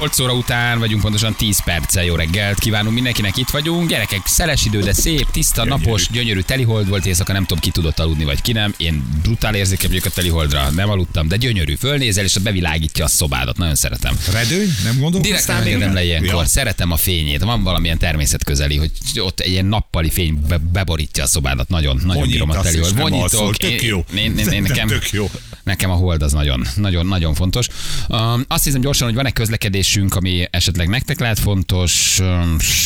8 óra után vagyunk pontosan 10 perccel. Jó reggelt kívánunk mindenkinek, itt vagyunk. Gyerekek, szeles idő, de szép, tiszta, napos, gyönyörű telihold volt éjszaka, nem tudom ki tudott aludni vagy ki nem. Én brutál érzékeny vagyok a teliholdra, nem aludtam, de gyönyörű. Fölnézel és bevilágítja a szobádat, nagyon szeretem. Redőny? Nem gondolkoztál Direkt nem engedem le ilyenkor. Ja. Szeretem a fényét. Van valamilyen természetközeli, hogy ott egy ilyen nappali fény be- beborítja a szobádat. Nagyon, nagyon bírom a Vonyítasz, telihold. Vonyítok. Tök jó. Én, én, én, én, nekem, Tök jó. Nekem a hold az nagyon, nagyon, nagyon fontos. Azt hiszem gyorsan, hogy van egy közlekedésünk, ami esetleg nektek lehet fontos,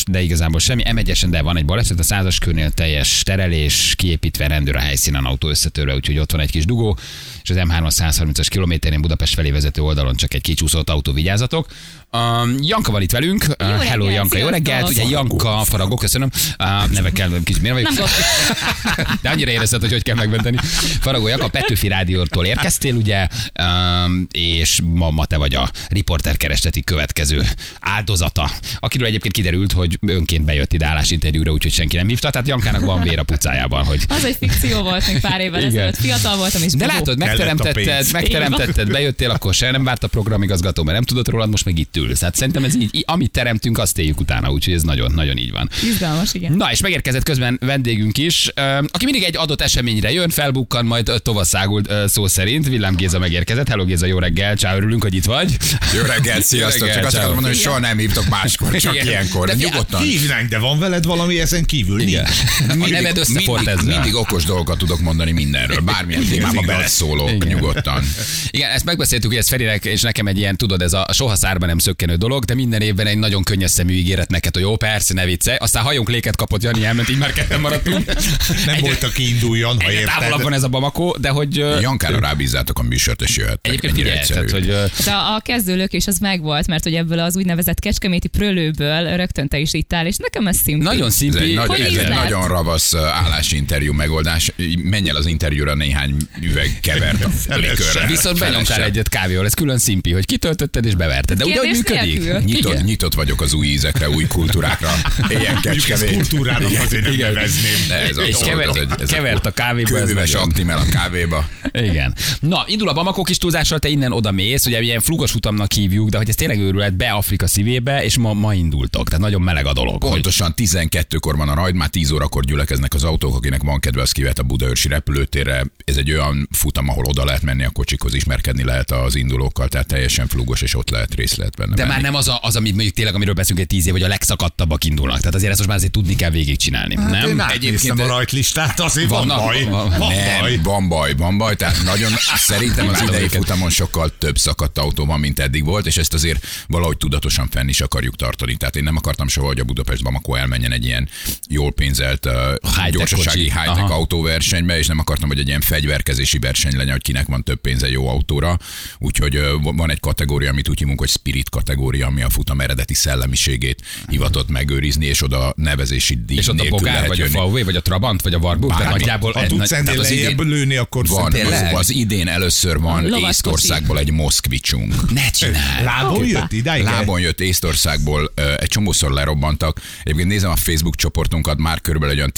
de igazából semmi. M1 de van egy baleset, a százas körnél teljes terelés, kiépítve rendőr a helyszínen autó összetörve, úgyhogy ott van egy kis dugó, és az M3 130-as kilométerén Budapest felé vezető oldalon csak egy kicsúszott autó, vigyázzatok. Um, Janka van itt velünk. Uh, reggelt, hello Janka, jó reggelt. Ugye Janka, Faragó, köszönöm. Uh, nevekkel kicsit miért vagyok? Nem De annyira érezted, hogy hogy kell megmenteni. Faragó Janka, a Petőfi Rádiótól érkeztél, ugye, um, és ma, ma te vagy a riporter keresteti következő áldozata, akiről egyébként kiderült, hogy önként bejött ide állásinterjúra, úgyhogy senki nem hívta. Tehát Jankának van vér a pucájában, hogy Az egy fikció volt még pár évvel ezelőtt. Fiatal voltam és de látod, megteremtetted, megteremtetted, bejöttél, akkor se nem várt a programigazgató, mert nem tudott rólad, most meg itt ülsz. Tehát szerintem ez így, amit teremtünk, azt éljük utána, úgyhogy ez nagyon, nagyon így van. Izgalmas, igen. Na, és megérkezett közben vendégünk is, aki mindig egy adott eseményre jön, felbukkan, majd tovaszágul szó szerint. Villám Géza megérkezett. Hello Géza, jó reggel, csá, örülünk, hogy itt vagy. Jó reggelt, sziasztok! reggelt, Csak azt akarom mondani, hogy soha nem hívtok máskor, csak Igen. ilyenkor. De nyugodtan. Hívnánk, de van veled valami ezen kívül? Igen. Nincs. A neved összefort mindig, ezzel. mindig okos dolgokat tudok mondani mindenről, bármilyen témába beleszólok nyugodtan. Igen, ezt megbeszéltük, hogy ez Ferinek és nekem egy ilyen, tudod, ez a soha szárba nem szökkenő dolog, de minden évben egy nagyon könnyes szemű ígéret neked, hogy jó, persze, ne viccelj. Aztán hajunk léket kapott Jani, elment, így már ketten maradtunk. Nem Egyre- volt, aki induljon, ha Egyre távolabb van érted. ez a Bamako, de hogy... Jankára rábízzátok a műsort, és jöhet. Egyébként figyelj, tehát, hogy De a, a kezdőlökés az megvolt, mert hogy ebből az úgynevezett kecskeméti prölőből rögtön te is ittál, és nekem ez szimpi. nagyon ez szimpi. egy, nagy, ez egy ízlelt? nagyon ravasz állásinterjú megoldás. Menj el az interjúra néhány üveg kevert a likörrel. Viszont benyomtál egyet kávéval, ez külön szimpi, hogy kitöltötted és beverted. De ugye, hogy Kérdés működik? nélkül. Nyitott, Igen. nyitott vagyok az új ízekre, új kultúrákra. Ilyen kecskemét. kultúrának azért nem Igen. nevezném. De ez És dolog, kevert, ez kevert a kávéba. Kőműves aktimel a kávéba. Igen. Na, indul a Bamako kis túlzással, te innen oda mész, ugye ilyen flugos utamnak hívjuk, de hogy ez tényleg őrület be Afrika szívébe, és ma, ma indultok. Tehát nagyon meleg a dolog. Pontosan 12-kor van a rajd, már 10 órakor gyülekeznek az autók, akinek van kedve, az kivet a Budaörsi repülőtérre. Ez egy olyan futam, ahol oda lehet menni a kocsikhoz, ismerkedni lehet az indulókkal, tehát teljesen flugos, és ott lehet részt lehet benne de már nem az, a, az, amit mondjuk tényleg, amiről beszélünk egy tíz év, hogy a legszakadtabbak indulnak. Tehát azért ezt most már azért tudni kell végigcsinálni. Hát nem? Én átnéztem a rajtlistát, azért van Vannak- baj. van- Van nem, baj. van baj, van baj, tehát nagyon szerintem az idei futamon sokkal több szakadt autó van, mint eddig volt, és ezt azért valahogy tudatosan fenn is akarjuk tartani. Tehát én nem akartam soha, hogy a Budapest Bamako elmenjen egy ilyen jól pénzelt uh, gyorsasági high-tech autóversenybe, és nem akartam, hogy egy ilyen fegyverkezési verseny legyen, hogy kinek van több pénze jó autóra. Úgyhogy ö, van egy kategória, amit úgy hívunk, hogy spirit kategória, ami a futam eredeti szellemiségét hivatott megőrizni, és oda nevezési díj És ott a Bogár, vagy a jönni. VW, vagy a Trabant, vagy a Warburg, tehát nagyjából... Ha tudsz ennél az idén- lőni, akkor Van, az, az idén először van. Észtországból egy moszkvicsunk. Ne csinálj! Hoppá. jött idáig? Lábon jött Észtországból, egy csomószor lerobbantak. Egyébként nézem a Facebook csoportunkat, már körülbelül egy olyan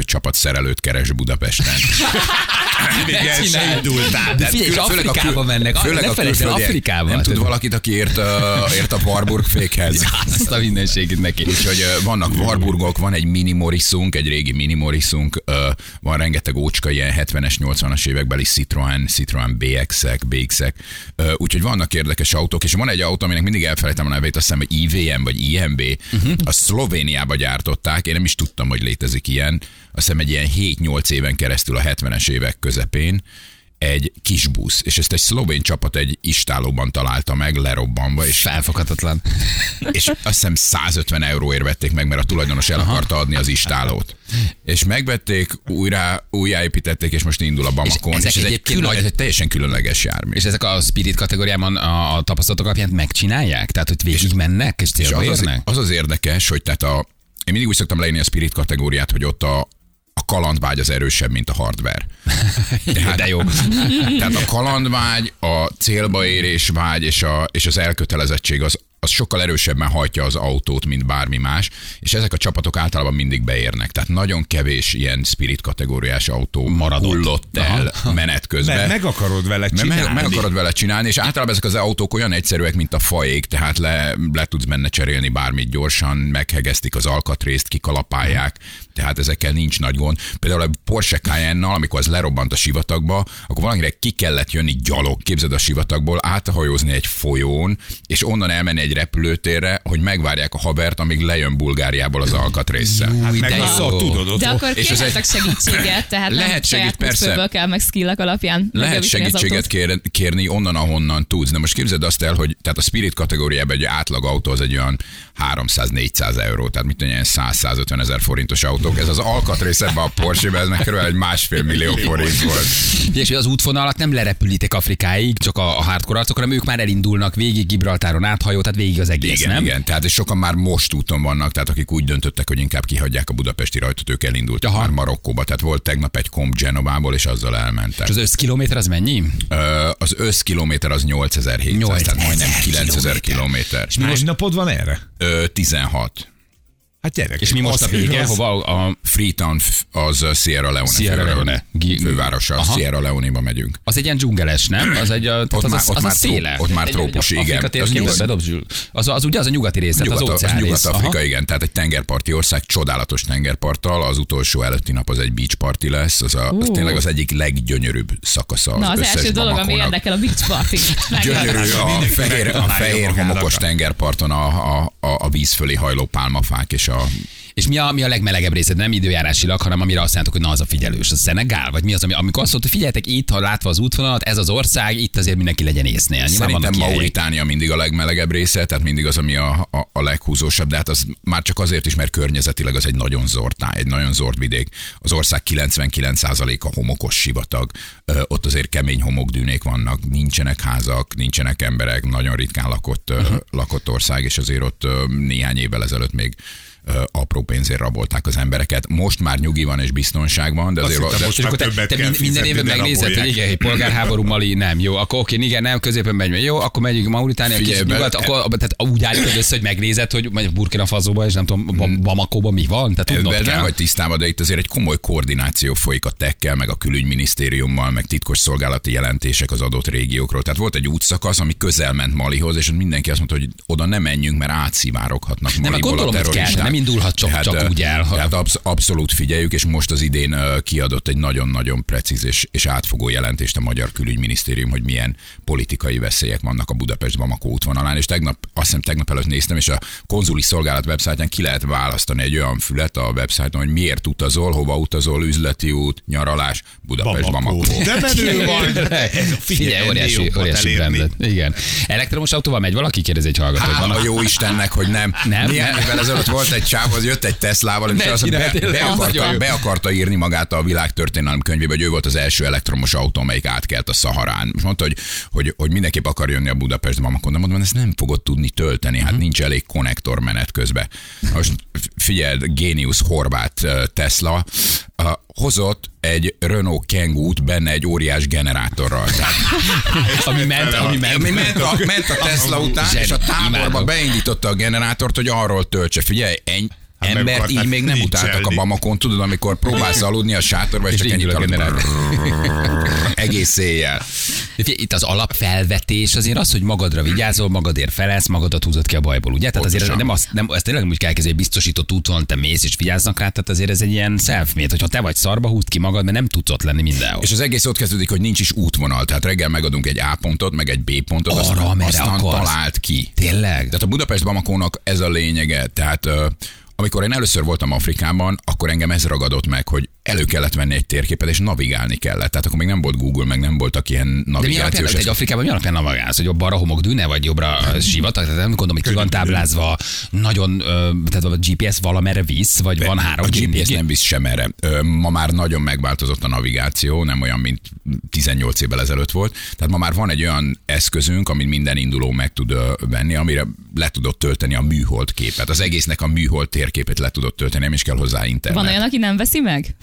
10-15 csapat szerelőt keres Budapesten. Még el se csinálj. indultál. De figyelj, Afrikába mennek. Főleg Ne a felejtsd el. Afrikába. Nem tud valakit, aki ért, a, Warburg fékhez. Azt a mindenségét neki. Úgyhogy vannak Warburgok, van egy mini Morrisunk, egy régi mini Morrisunk, van rengeteg ócska, ilyen 70-es, 80-as évekbeli Citroen, Citroen BX-ek, BX-ek. Úgyhogy vannak érdekes autók, és van egy autó, aminek mindig elfelejtem a nevét, azt hiszem, hogy IVM vagy IMB, uh-huh. a Szlovéniába gyártották, én nem is tudtam, hogy létezik ilyen, azt hiszem egy ilyen 7-8 éven keresztül a 70-es évek közepén, egy kis busz, és ezt egy szlovén csapat egy istálóban találta meg, lerobbanva, és Felfoghatatlan. és azt hiszem 150 euróért vették meg, mert a tulajdonos el akarta adni az istálót. És megvették, újra, újjáépítették, és most indul a Bamakon. ezek És, ez egy, külön, ez egy teljesen különleges jármű. És ezek a Spirit kategóriában a, a tapasztalatok alapján megcsinálják? Tehát, hogy végig mennek, és És célba az az, érnek? az az érdekes, hogy tehát a, én mindig úgy szoktam leírni a Spirit kategóriát, hogy ott a, a kalandvágy az erősebb, mint a hardware. Tehát, De jó. Tehát a kalandvágy, a célba érés vágy és, a, és az elkötelezettség az, az sokkal erősebben hajtja az autót, mint bármi más, és ezek a csapatok általában mindig beérnek. Tehát nagyon kevés ilyen spirit kategóriás autó Maradott. hullott el menet közben. Mert meg akarod vele csinálni. meg, meg akarod vele csinálni, és általában ezek az autók olyan egyszerűek, mint a faék, tehát le, le tudsz benne cserélni bármit gyorsan, meghegeztik az alkatrészt, kikalapálják, tehát ezekkel nincs nagy gond. Például a Porsche Cayenne-nal, amikor az lerobbant a sivatagba, akkor valakire ki kellett jönni gyalog, képzeld a sivatagból, áthajózni egy folyón, és onnan elmenni egy repülőtérre, hogy megvárják a habert, amíg lejön Bulgáriából az alkatrészsel. Hát meg de jó. tudod De otthon. akkor És ez segítséget, tehát Lehet nem segít, saját persze. kell, meg skillek alapján. Lehet segítséget kér, kérni onnan, ahonnan tudsz. De most képzeld azt el, hogy tehát a Spirit kategóriában egy átlag autó az egy olyan 300-400 euró, tehát mit ilyen 100-150 ezer forintos autók. Ez az alkatrész ebben a Porsche-ben, ez meg körülbelül egy másfél millió forint volt. És az útvonalat nem lerepülítik Afrikáig, csak a, a hardcore arcok, hanem ők már elindulnak végig Gibraltáron áthajó, tehát végig az egész, Igen, nem? igen. Tehát és sokan már most úton vannak, tehát akik úgy döntöttek, hogy inkább kihagyják a budapesti rajtot, ők elindultak Aha. már Marokkóba. Tehát volt tegnap egy komp Genovából, és azzal elmentek. És az összkilométer az mennyi? Ö, az összkilométer az 8700, 8000 tehát majdnem 9000 kilométer. És mi most, napod van erre? Ö, 16. Hát gyerek. és mi most a az- vége? az- Hova? A, Freetown az Sierra Leone. Sierra Leone. Fővárosa, Aha. Sierra Leone-ba megyünk. az egy ilyen dzsungeles, nem? Az egy, a, tehát Ott az, már- az, ott az már a széle. tró- ott már trópus, egy igen. Az nyugat- bedobsz, az, az ugye az a nyugati része, az Nyugat, az óceán rész. Nyugat-Afrika, Aha. igen, tehát egy tengerparti ország, csodálatos tengerparttal, az utolsó előtti nap az egy beach party lesz, az, a, az tényleg az egyik leggyönyörűbb szakasza az, Na, az első dolog, ami érdekel a beach party. Gyönyörű, a fehér, a homokos tengerparton a, a, a, a víz fölé hajló pálmafák és a És mi a, mi a legmelegebb részed? Nem időjárásilag, hanem amire azt mondjátok, hogy na az a figyelős. Az Szenegál? Vagy mi az, ami, amikor azt hogy figyeljetek itt, ha látva az útvonalat, ez az ország, itt azért mindenki legyen észnél. Nyilván Szerintem. Mauritánia mindig a legmelegebb része, tehát mindig az, ami a, a, a leghúzósabb, de hát az már csak azért is, mert környezetileg az egy nagyon zord egy nagyon zord vidék. Az ország 99%-a homokos sivatag, Ö, ott azért kemény homokdűnék vannak, nincsenek házak, nincsenek emberek, nagyon ritkán lakott, uh-huh. lakott ország, és azért ott néhány évvel ezelőtt még apró pénzért rabolták az embereket. Most már nyugi van és biztonság van, de azért hittem, most akkor te, te minden évben megnézed, hogy igen, egy polgárháború Mali nem jó, akkor oké, igen, nem, középen megy, jó, akkor megyünk Mauritánia, Figyelj, nyugat, akkor tehát úgy állítod össze, hogy megnézed, hogy Burkina Fasoba, és nem tudom, Bam- Bamakóban mi van, tehát tudnod Ebben nem vagy tisztában, de itt azért egy komoly koordináció folyik a tekkel, meg a külügyminisztériummal, meg titkos szolgálati jelentések az adott régiókról. Tehát volt egy útszakasz, ami közel ment Malihoz, és mindenki azt mondta, hogy oda nem menjünk, mert átszivároghatnak Maliból gondolom, a hogy kell, terroristák. Indulhat csak- csak ö, úgy el, Tehát absz- abszolút figyeljük, és most az idén kiadott egy nagyon-nagyon precíz és, és átfogó jelentést a Magyar Külügyminisztérium, hogy milyen politikai veszélyek vannak a Budapest-Bamako útvonalán, és tegnap, azt hiszem tegnap előtt néztem, és a konzuli szolgálat websájtján ki lehet választani egy olyan fület a websájton, hogy miért utazol, hova utazol, üzleti út, nyaralás, Budapest, Bamako. De menő vagy. Figyelj, óriási, óriási brandet. Igen. Elektromos autóval megy valaki? Kérdez egy hallgató. Hála van a jó Istennek, hogy nem. Nem? Néhány Nem. évvel ezelőtt volt egy csáv, az jött egy Teslával, és azt be, be, akarta, be akarta írni magát a világtörténelem könyvébe, hogy ő volt az első elektromos autó, amelyik átkelt a Szaharán. És mondta, hogy, hogy, hogy mindenképp akar jönni a Budapest Bamakon, de mondom, ezt nem fogod tudni tölteni, hát nincs elég konnektor menet közben. Most figyeld, géniusz horvát ö, Tesla uh, hozott egy Renault Kangoo-t benne egy óriás generátorral. Tehát Ami ment, ami ment. ami ment a, ment a Tesla után, és a táborba beindította a generátort, hogy arról töltse. Figyelj, eny, Hát embert így még nem utáltak a Bamakon, tudod, amikor próbálsz aludni a sátorba, és, És csak ennyit hallod. Egész éjjel. Itt az alapfelvetés azért az, hogy magadra vigyázol, magadért felelsz, magadat húzod ki a bajból, ugye? Tehát azért nem, azt, nem, ezt tényleg nem úgy kell kezdeni, hogy biztosított úton te mész és vigyáznak rá, tehát azért ez egy ilyen self-made, hogyha te vagy szarba, húzd ki magad, mert nem tudsz ott lenni mindenhol. És az egész ott kezdődik, hogy nincs is útvonal. Tehát reggel megadunk egy A pontot, meg egy B pontot, Arra, aztán, aztán talált ki. Tényleg? Tehát a Budapest Bamakónak ez a lényege. Tehát amikor én először voltam Afrikában, akkor engem ez ragadott meg, hogy elő kellett venni egy térképet, és navigálni kellett. Tehát akkor még nem volt Google, meg nem voltak ilyen De navigációs egy Afrikában mi alapján navigálsz, hogy jobbra homok dűne, vagy jobbra sivatag? Tehát nem gondolom, hogy ki van táblázva, nagyon, tehát a GPS valamerre visz, vagy van három A GPS nem visz sem erre. Ma már nagyon megváltozott a navigáció, nem olyan, mint 18 évvel ezelőtt volt. Tehát ma már van egy olyan eszközünk, amit minden induló meg tud venni, amire le tudod tölteni a műhold képet. Az egésznek a műhold térképét le tudod tölteni, nem is kell hozzá internet. Van olyan, aki nem veszi meg?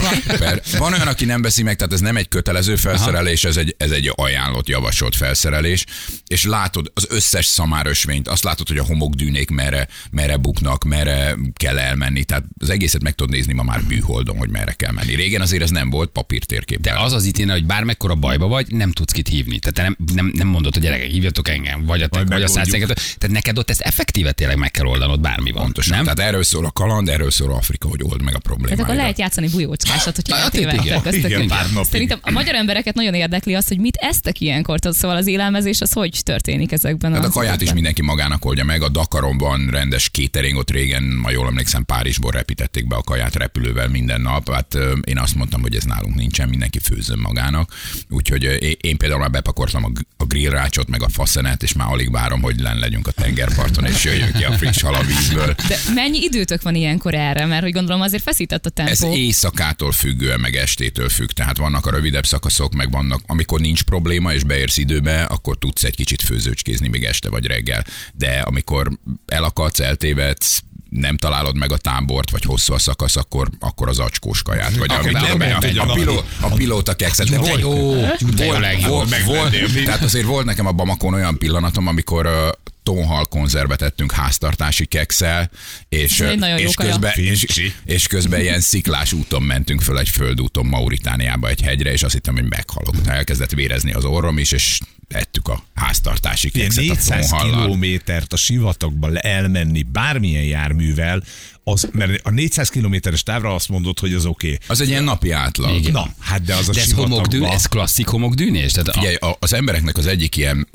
Van, persze. Olyan, aki nem veszi meg, tehát ez nem egy kötelező felszerelés, ez egy, ez egy ajánlott, javasolt felszerelés, és látod az összes szamárösvényt, azt látod, hogy a homokdűnék merre, merre buknak, merre kell elmenni, tehát az egészet meg tudod nézni ma már műholdon, hogy merre kell menni. Régen azért ez nem volt papírtérkép. De az az itt hogy bármekkora bajba vagy, nem tudsz kit hívni. Tehát te nem, nem, nem mondod, hogy gyerekek, hívjatok engem, vagy a, Majd vagy a megoldjuk. 100 Tehát neked ott ezt effektíve tényleg meg kell oldanod, bármi van. Pontosan. nem? Tehát erről szól a kaland, erről szól Afrika, hogy old meg a Tehát akkor lehet játszani bujócskásat, hogyha Hát eltévedtek igen. köztük. Igen, pár napig. Szerintem a magyar embereket nagyon érdekli az, hogy mit esztek ilyenkor, szóval az élelmezés az hogy történik ezekben Tehát a kaját is mindenki magának oldja meg. A Dakaron van rendes catering, ott régen, ha jól emlékszem, Párizsból repítették be a kaját repülővel minden nap. Hát én azt mondtam, hogy ez nálunk nincsen, mindenki főzön magának. Úgyhogy én- például már bepakoltam a grillrácsot, meg a faszenet, és már alig várom, hogy len legyünk a tengerparton, és jöjjön ki a friss hal a vízből. De mennyi időtök van ilyenkor erre? Mert hogy gondolom azért feszített a tempó. Ez éjszakától függő, meg estétől függ. Tehát vannak a rövidebb szakaszok, meg vannak, amikor nincs probléma, és beérsz időbe, akkor tudsz egy kicsit főzőcskézni még este vagy reggel. De amikor elakadsz, eltévedsz, nem találod meg a tábort, vagy hosszú a szakasz, akkor, akkor az acskós kaját, vagy Akkor amit nem a, a, piló, a pilóta kekszet. De volt, jó, volt, volt, megvenném. tehát azért volt nekem a Bamakon olyan pillanatom, amikor tonhal konzervet ettünk háztartási kekszel, és, és, közben, és, és közben ilyen sziklás úton mentünk föl egy földúton Mauritániába egy hegyre, és azt hittem, hogy meghalok. Elkezdett vérezni az orrom is, és ettük a háztartási Ilyen kekszet a 400 tonhallal. kilométert a sivatagba elmenni bármilyen járművel, az, mert a 400 kilométeres távra azt mondod, hogy az oké. Okay. Az egy ilyen napi átlag. Igen. Na, hát de az a De ez sivatagba... ez klasszik homokdűnés? Tehát a, Figyelj, a- az embereknek az egyik ilyen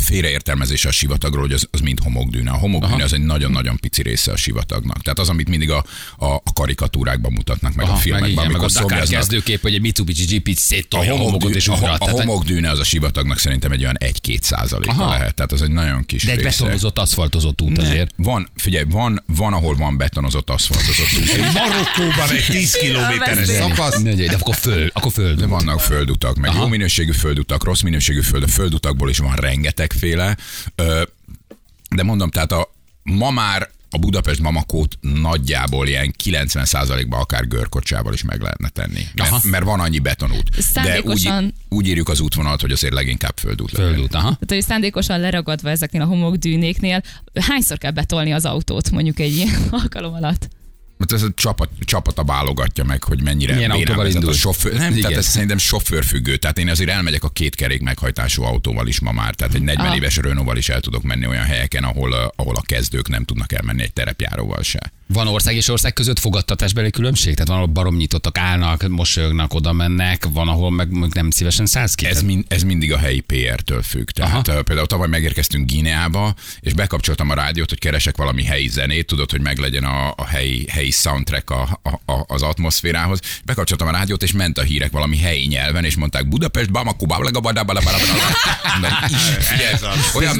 félreértelmezése a sivatagról, hogy az, az mind homokdűne. A homokdűne az egy nagyon-nagyon pici része a sivatagnak. Tehát az, amit mindig a, a, a karikatúrákban mutatnak, meg Aha, a filmekben, meg, igen, meg a amikor Dakar kezdőkép, hogy egy Mitsubishi Jeep így A, széttolja a homokot és a, ugrat. a Tehát- homokdűne az a sivatagnak szerintem egy olyan 1-2 százaléka Aha. lehet. Tehát az egy nagyon kis De egy része. betonozott, aszfaltozott út azért. Van, figyelj, van, van, ahol van betonozott, aszfaltozott út. Marokkóban egy 10 kilométeres szakasz. Ne, De akkor föl, akkor föl. De vannak földutak, meg Aha. jó minőségű földutak, rossz minőségű föld, a földutakból is van rengetegféle. De mondom, tehát a, ma már a Budapest Mamakót nagyjából ilyen 90%-ban akár görkocsával is meg lehetne tenni. Aha. Mert, mert van annyi betonút. De úgy, Szándékosan- úgy írjuk az útvonalat, hogy azért leginkább földút. Földút, aha. Tehát, hogy szándékosan leragadva ezeknél a homokdűnéknél, hányszor kell betolni az autót mondjuk egy ilyen alkalom alatt? Mert ez a csapat, csapata válogatja meg, hogy mennyire Milyen autóval vezet a indul. sofőr. Nem, Igen. tehát ez szerintem sofőrfüggő. Tehát én azért elmegyek a két kerék meghajtású autóval is ma már. Tehát egy 40 Ah. éves Renault-val is el tudok menni olyan helyeken, ahol, ahol a kezdők nem tudnak elmenni egy terepjáróval se. Van ország és ország között fogadtatásbeli különbség? Tehát van, ahol barom nyitottak, állnak, mosolyognak, oda mennek, van, ahol meg nem szívesen szállsz ki. Ez, mind, ez mindig a helyi PR-től függ. Tehát Aha. Például tavaly megérkeztünk Gineába, és bekapcsoltam a rádiót, hogy keresek valami helyi zenét, tudod, hogy meglegyen a, a helyi, helyi soundtrack a, a, a, az atmoszférához. Bekapcsoltam a rádiót, és ment a hírek valami helyi nyelven, és mondták Budapest, Bamako, olyan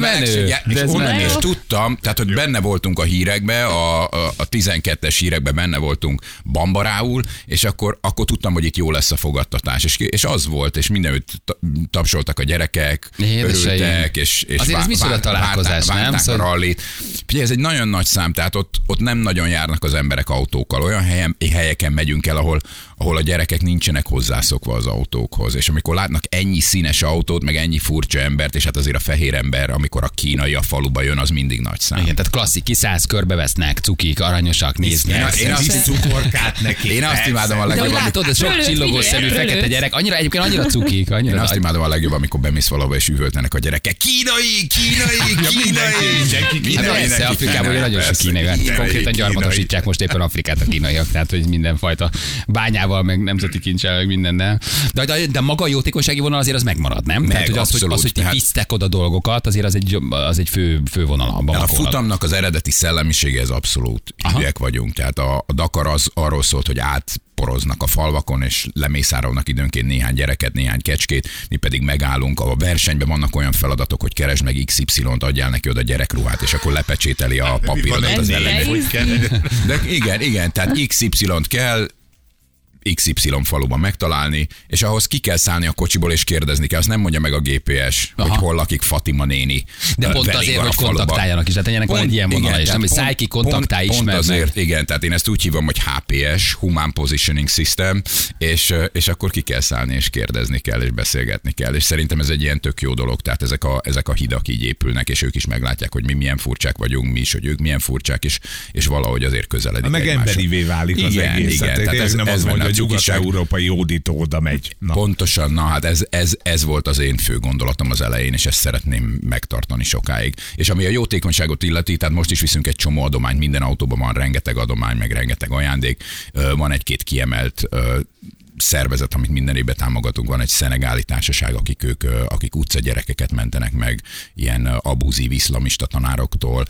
de és menő. is tudtam, tehát hogy benne voltunk a hírekbe, a, a, a 12-es hírekben benne voltunk bambarául, és akkor, akkor tudtam, hogy itt jó lesz a fogadtatás. És, és az volt, és mindenütt ta- tapsoltak a gyerekek, Édeseim. örültek, és, és Azért ez micsoda találkozás, várták, nem? Szóval- a rallit. Figyelj, ez egy nagyon nagy szám, tehát ott, ott nem nagyon járnak az emberek autókkal. Olyan helyen, helyeken megyünk el, ahol, ahol a gyerekek nincsenek hozzászokva az autókhoz. És amikor látnak ennyi színes autót, meg ennyi furcsa embert, és hát azért a fehér ember, amikor a kínai a faluba jön, az mindig nagy szám. Igen, tehát klasszik, kiszállsz, körbevesznek, cukik, aranyosak, néznek. Én- én azt- cukorkát neki. Én azt imádom a De hogy legjobban, látod, ez sok csillogó szemű fekete gyerek, annyira egyébként annyira cukik, én annyira azt imádom a legjobban, amikor bemész valahova és üvöltenek a gyerekek. Kínai, kínai, kínai. mindenki, Hát Afrikában kínai, nagyon sok kínai Konkrétan kínai. gyarmatosítják most éppen Afrikát a kínaiak, tehát hogy mindenfajta bányával, meg nemzeti kincsel, meg mindennel. De, de, de maga a jótékonysági vonal azért az megmarad, nem? tehát, hogy az, hogy, abszolút. az, hogy ti Tehát- visztek oda dolgokat, azért az egy, az egy fő, fő vonal a A futamnak az eredeti szellemisége ez abszolút hülyek vagyunk. Tehát a, a Dakar az arról szólt, hogy átporoznak a falvakon, és lemészárolnak időnként néhány gyereket, néhány kecskét, mi pedig megállunk. A versenyben vannak olyan feladatok, hogy keresd meg XY-t, adjál neki oda gyerekruhát, és akkor lepecsételi a papírodat az kell? De igen, igen, tehát XY-t kell, XY faluban megtalálni, és ahhoz ki kell szállni a kocsiból, és kérdezni kell. Azt nem mondja meg a GPS, Aha. hogy hol lakik Fatima néni. De pont azért, hogy kontaktáljanak is. Tehát ennek van egy ilyen vonala, és tehát nem, hogy szállj ki, kontaktálj, pont, pont meg. azért, igen, tehát én ezt úgy hívom, hogy HPS, Human Positioning System, és, és akkor ki kell szállni, és kérdezni kell, és beszélgetni kell. És szerintem ez egy ilyen tök jó dolog. Tehát ezek a, ezek a hidak így épülnek, és ők is meglátják, hogy mi milyen furcsák vagyunk, mi is, hogy ők milyen furcsák, és, és valahogy azért közeledik. Meg egymáshoz. emberivé válik az Igen, egész. igen, Tehát ez- nem ez az hogy cukiság. nyugat-európai hódító oda megy. Na. Pontosan, na hát ez, ez, ez volt az én fő gondolatom az elején, és ezt szeretném megtartani sokáig. És ami a jótékonyságot illeti, tehát most is viszünk egy csomó adományt, minden autóban van rengeteg adomány, meg rengeteg ajándék. Van egy-két kiemelt szervezet, amit minden évben támogatunk, van egy szenegáli társaság, akik ők, akik utca gyerekeket mentenek meg ilyen abúzív iszlamista tanároktól,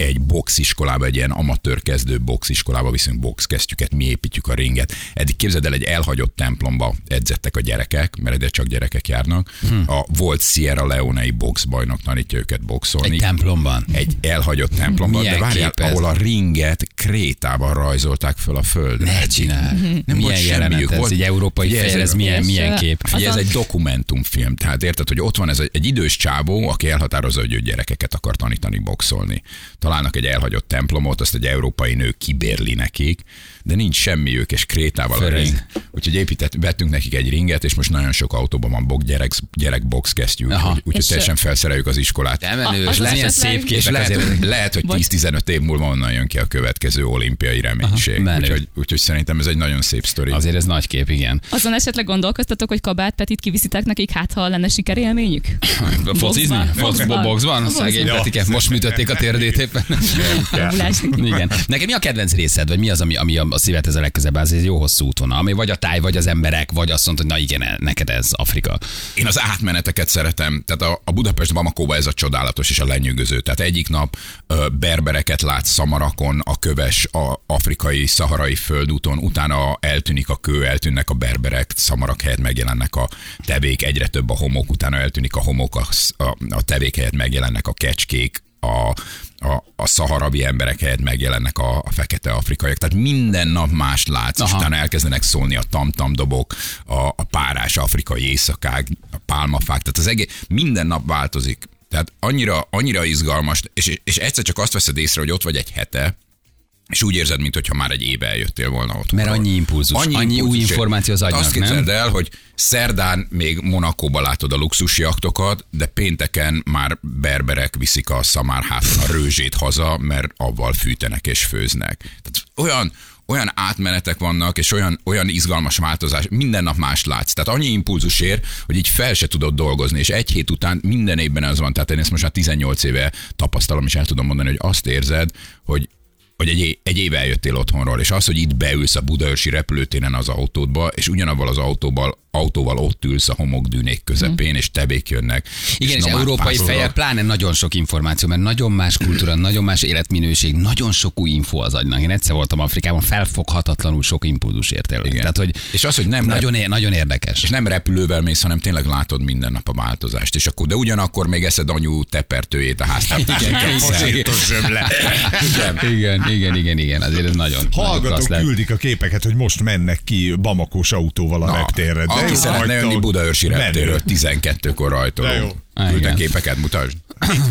egy boxiskolába, egy ilyen amatőr kezdő boxiskolába viszünk boxkesztyüket, mi építjük a ringet. Eddig képzeld el, egy elhagyott templomba edzettek a gyerekek, mert ide csak gyerekek járnak. Hm. A volt Sierra Leone-i boxbajnok tanítja őket boxolni. Egy templomban. Egy elhagyott templomban, Milyen de várjál, ahol a ringet krétában rajzolták föl a földre. Ne csinál. Nem milyen volt jelenet semmiük. ez? Volt- Egy európai Figyelj, ez ez- milyen, milyen kép? Ugye ez egy dokumentumfilm, tehát érted, hogy ott van ez egy, egy idős csávó, aki elhatározza, hogy ő gyerekeket akar tanítani boxolni. Találnak egy elhagyott templomot, azt egy európai nő kibérli nekik, de nincs semmiük, és krétával a Fölöz. ring. Úgyhogy épített, vettünk nekik egy ringet, és most nagyon sok autóban van bok, gyerek, gyerek box kesztyű, úgyhogy, És, teljesen felszereljük az iskolát. De menő, A- és lesz ilyen szép És képek lehet, lehet, hogy Vagy- 10-15 év múlva onnan jön ki a következő olimpiai reménység. Úgyhogy, úgyhogy szerintem ez egy nagyon szép sztori. Azért ez nagy kép, igen. Azon esetleg gondolkoztatok, hogy Kabát Petit kiviszitek nekik, hát ha lenne sikerélményük? Focizni? Boxban. Foc- Boxban. Szegény Ja. Petike, most műtötték a térdét éppen. Igen. Neked mi a kedvenc részed, vagy mi az, ami, ami a szívet ez a legközelebb? Ez egy jó hosszú útvonal, ami vagy a táj, vagy az emberek, vagy azt mondod, hogy na igen, neked ez Afrika. Én az átmeneteket szeretem. Tehát a, a Budapest Bamakóba ez a csodálatos és a lenyűgöző. Tehát egyik nap berbereket látsz szamarakon, a köves, a afrikai, szaharai földúton, utána eltűnik a kő, eltűnnek a berberek, szamarak helyett megjelennek a tevék, egyre több a homok, utána eltűnik a homok, a, a, a tevék helyett megjelennek a kecskék, a, a, a szaharabi emberek helyett megjelennek a, a fekete afrikaiak. Tehát minden nap mást látsz, és Aha. utána elkezdenek szólni a tamtam dobok, a, a párás afrikai éjszakák, a pálmafák, tehát az egész, minden nap változik. Tehát annyira, annyira izgalmas, és, és egyszer csak azt veszed észre, hogy ott vagy egy hete, és úgy érzed, mintha már egy éve eljöttél volna ott. Mert annyi impulzus, annyi új információ az agynak, Azt nem? el, hogy szerdán még Monakóba látod a luxusjaktokat, de pénteken már berberek viszik a szamárháton a rőzsét haza, mert avval fűtenek és főznek. Tehát olyan, olyan átmenetek vannak, és olyan, olyan izgalmas változás, minden nap más látsz. Tehát annyi impulzus ér, hogy így fel se tudod dolgozni, és egy hét után minden évben az van, tehát én ezt most már 18 éve tapasztalom, és el tudom mondani, hogy azt érzed, hogy hogy egy, egy éve eljöttél otthonról, és az, hogy itt beülsz a Budaörsi repülőtéren az autódba, és ugyanabban az autóval, autóval ott ülsz a homokdűnék közepén, és tevék jönnek. Igen, és, nomád európai fejjel pláne nagyon sok információ, mert nagyon más kultúra, nagyon más életminőség, nagyon sok új info az agynak. Én egyszer voltam Afrikában, felfoghatatlanul sok impulzus ért el. Igen. Tehát, hogy És az, hogy nem nagyon, é- nagyon érdekes. és nem repülővel mész, hanem tényleg látod minden nap a változást. És akkor, de ugyanakkor még eszed anyu tepertőjét a törzsöm le. Igen, igen, igen, igen, azért ez nagyon, Hallgatók küldik a képeket, hogy most mennek ki Bamakós autóval a reptérre. Aki szeretne jönni. Budaörsi Menő. reptérről 12-kor De jó. rajtoló. Á, Küldtek képeket, mutasd.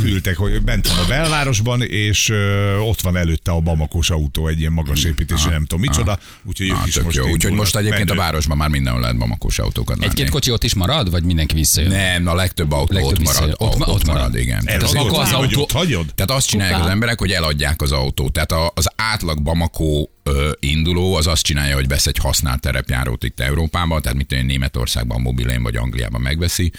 küldtek, hogy bent van a belvárosban, és ö, ott van előtte a Bamakós autó, egy ilyen magas építésű, nem tudom micsoda, úgyhogy ők is most jó. Úgyhogy most egyébként a városban már mindenhol lehet bamakós autókat látni. Egy-két kocsi ott is marad, vagy mindenki visszajön? Nem, a legtöbb autó Legtöbb ott marad. Ott Ott, ma- ott, marad, marad. igen. Tehát Eladod, az, akkor az autó- hagyod? tehát azt csinálják az emberek, hogy eladják az autót. Tehát az átlag Bamako induló az azt csinálja, hogy vesz egy használt terepjárót itt Európában, tehát tudom én, Németországban, mobilén vagy Angliában megveszi,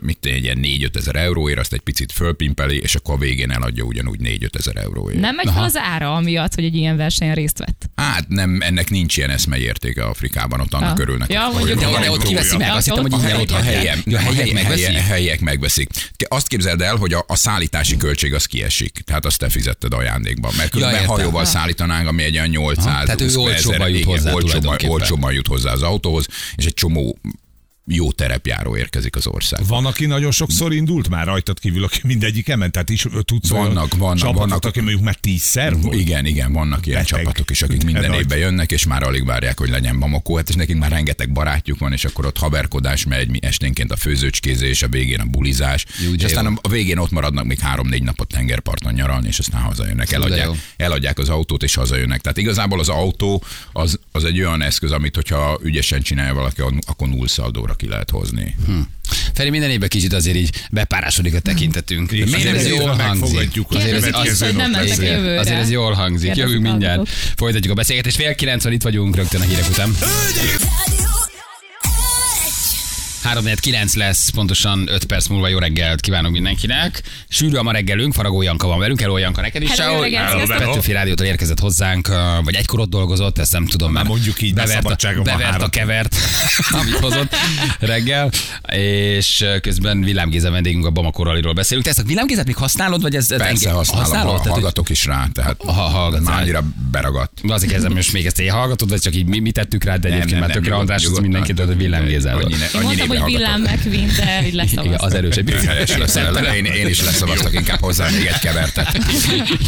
mit egy ilyen 4-5 ezer euróért, azt egy picit fölpimpeli, és akkor a végén eladja ugyanúgy 4-5 ezer euróért. Nem megy fel az ára amiatt, hogy egy ilyen versenyen részt vett. Hát nem, ennek nincs ilyen eszmei értéke Afrikában, ott annak Ah. örülnek. Ja, mondjuk, De, ott kiveszi meg, azt Ja, hittem, hogy a ott A Ja, a helyek megveszik. helyiek, megveszik. Te azt képzeld el, hogy a, a szállítási költség az kiesik. Tehát azt te fizetted ajándékban. Mert különben értem. hajóval szállítanánk, ami egy olyan 800 Aha, tehát ő jut igen, hozzá olcsóbban jut hozzá az autóhoz, és egy csomó jó terepjáró érkezik az ország. Van, aki nagyon sokszor indult már rajtad kívül, aki mindegyik ement, tehát is tudsz olyan Vannak, vannak, csapatot, vannak. aki mondjuk már tízszer volt. Igen, igen, vannak ilyen Beteg. csapatok is, akik De minden nagy. évben jönnek, és már alig várják, hogy legyen Bamako. Hát és nekik már rengeteg barátjuk van, és akkor ott haverkodás megy, mi esténként a főzőcskézés, a végén a bulizás, Jó, és aztán jó. a végén ott maradnak még három-négy napot tengerparton nyaralni, és aztán hazajönnek, eladják, eladják az autót, és hazajönnek. Tehát igazából az autó az, az egy olyan eszköz, amit hogyha ügyesen csinálja valaki, akkor nullszaldóra ki lehet hozni. Hm. Feri, minden évben kicsit azért így bepárásodik a tekintetünk. Miért ez azért jól hangzik? Azért ez, következőn az, hogy nem jövőre. azért ez jól hangzik. Jövünk mindjárt. Folytatjuk a beszélgetést. Fél kilencven itt vagyunk rögtön a hírek után. Hölgyeim 349 lesz, pontosan 5 perc múlva jó reggelt kívánunk mindenkinek. Sűrű a ma reggelünk, Faragó Janka van velünk, hello Janka neked is. Hello, reggelt, Hello, sziasztok. Petőfi Rádiótól érkezett hozzánk, vagy egykor ott dolgozott, ezt nem tudom már. Mondjuk így, bevert, a, bevert a kevert, amit hozott reggel, és közben Villám Géza vendégünk a Bamako Rallyról beszélünk. Te ezt a Villám Gézát még használod, vagy ez, Persze használom, használod? ha, Tehát, hallgatok is rá, tehát Ha hallgatsz már rá. annyira beragadt. Azért kezdem most még ezt én hallgatod, vagy csak így mi, mi tettük rá, de egyébként már tökre András, az nyugodtan. mindenki tudod, hogy Villám Gézáról. Annyi ne- Én hogy villám McQueen, de így lesz Igen, az erős egy picit. Helyes lesz, én, én is leszavaztak inkább hozzá még egy kevertet.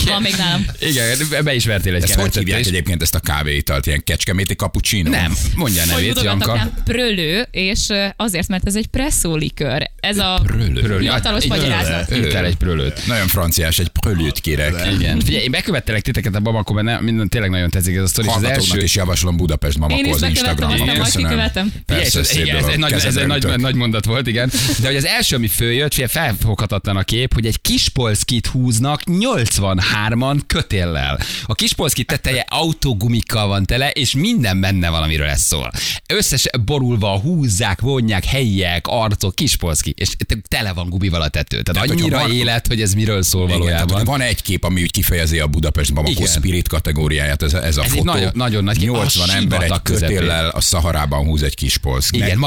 Van még nálam. Igen, be is vertél egy Ezt hogy kevertet hívják is. egyébként ezt a kávéitalt? Ilyen kecskeméti cappuccino? Nem, mondja a Hogy nevét, Janka. prölő, és azért, mert ez egy presszó likör. Ez a Prölő. hivatalos Igen, magyarázat. Itt el egy prölőt. Nagyon franciás, egy prölőt kérek. Igen. Figyelj, én bekövettelek titeket a Bamako, mert ne, minden tényleg nagyon tetszik ez a sztori. és Az első... is javaslom Budapest Én Mamako is az bekövetem, Instagramon. aztán majd kikövetem. Persze, ez, igen, ez dolog. egy, nagy, ez Kezedre egy nagy, ütök. Nagy mondat volt, igen. De hogy az első, ami följött, figyelj, felfoghatatlan a kép, hogy egy kispolszkit húznak 83-an kötéllel. A kispolszkit teteje autógumikkal van tele, és minden benne valamiről ez szól. Összes borulva húzzák, vonják, helyiek, arcok, kispolszki, és tele van gumival a tető. Tehát, hogyha annyira van- élet, hogy ez miről szól Igen, tehát, valójában. hogy van egy kép, ami úgy kifejezi a Budapest Bamako. Spirit kategóriáját, ez, a- ez a Ez fotó. nagyon- nagyon nagy kép. 80 A ember egy kötéllel a Szaharában húz egy kis polszki. Igen, Meg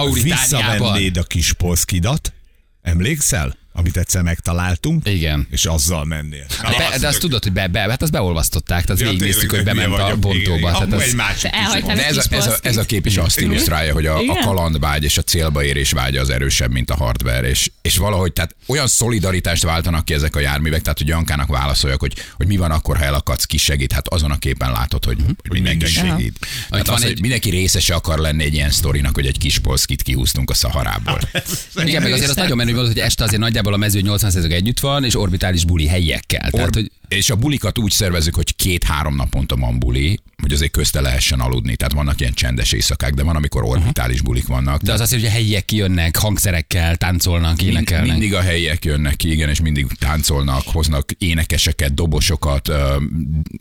Visszavennéd a kis polszkidat, emlékszel? Amit egyszer megtaláltunk, Igen. és azzal mennél. Na, De, de azt tudod, hogy be, be, hát azt beolvasztották, tehát Ja, végignéztük, hogy bement a bontóba. igen. Tehát az, egy másik De ez a, ez, a, ez a kép is azt illusztrálja, hogy a, a kalandvágy és a célba érés vágya az erősebb, mint a hardware, és, és valahogy tehát olyan szolidaritást váltanak ki ezek a járművek, tehát hogy Jankának válaszoljak, hogy, hogy mi van akkor, ha elakadsz, ki segít, hát azon a képen látod, hogy, hogy mindenki mindenki. segít. Van az, hogy mindenki részese akar lenni egy ilyen sztorinak, hogy egy kis polszkit kihúztunk a szaharából. igen, meg azért az nagyon menő volt, hogy este azért nagyjából a mező 80 együtt van, és orbitális buli helyiekkel. Tehát, hogy És a bulikat úgy szervezzük, hogy két-három naponta van buli, hogy azért közte lehessen aludni. Tehát vannak ilyen csendes éjszakák, de van, amikor orbitális bulik vannak. de az azt hogy a helyiek kijönnek, hangszerekkel, táncolnak, énekelnek. mindig a helyiek jönnek ki, igen, és mindig táncolnak, hoznak énekeseket, dobosokat.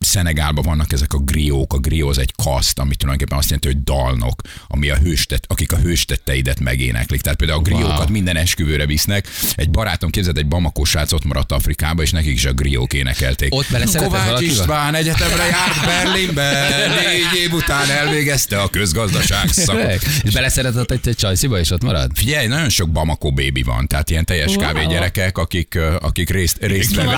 Szenegálban vannak ezek a griók, a grió az egy kaszt, ami tulajdonképpen azt jelenti, hogy dalnok, ami a hőstet, akik a hőstetteidet megéneklik. Tehát például a griókat Wow. minden esküvőre visznek. Egy barátom képzeld, egy bamakó srác ott maradt Afrikába, és nekik is a griók énekelték. Ott Kovács? István egyetemre járt Berlinbe, négy év után elvégezte a közgazdaság szakot. És beleszeretett egy, egy csajsziba, és ott marad? Figyelj, nagyon sok Bamako bébi van, tehát ilyen teljes Wow. kávé gyerekek, akik, akik részt, résztvevő,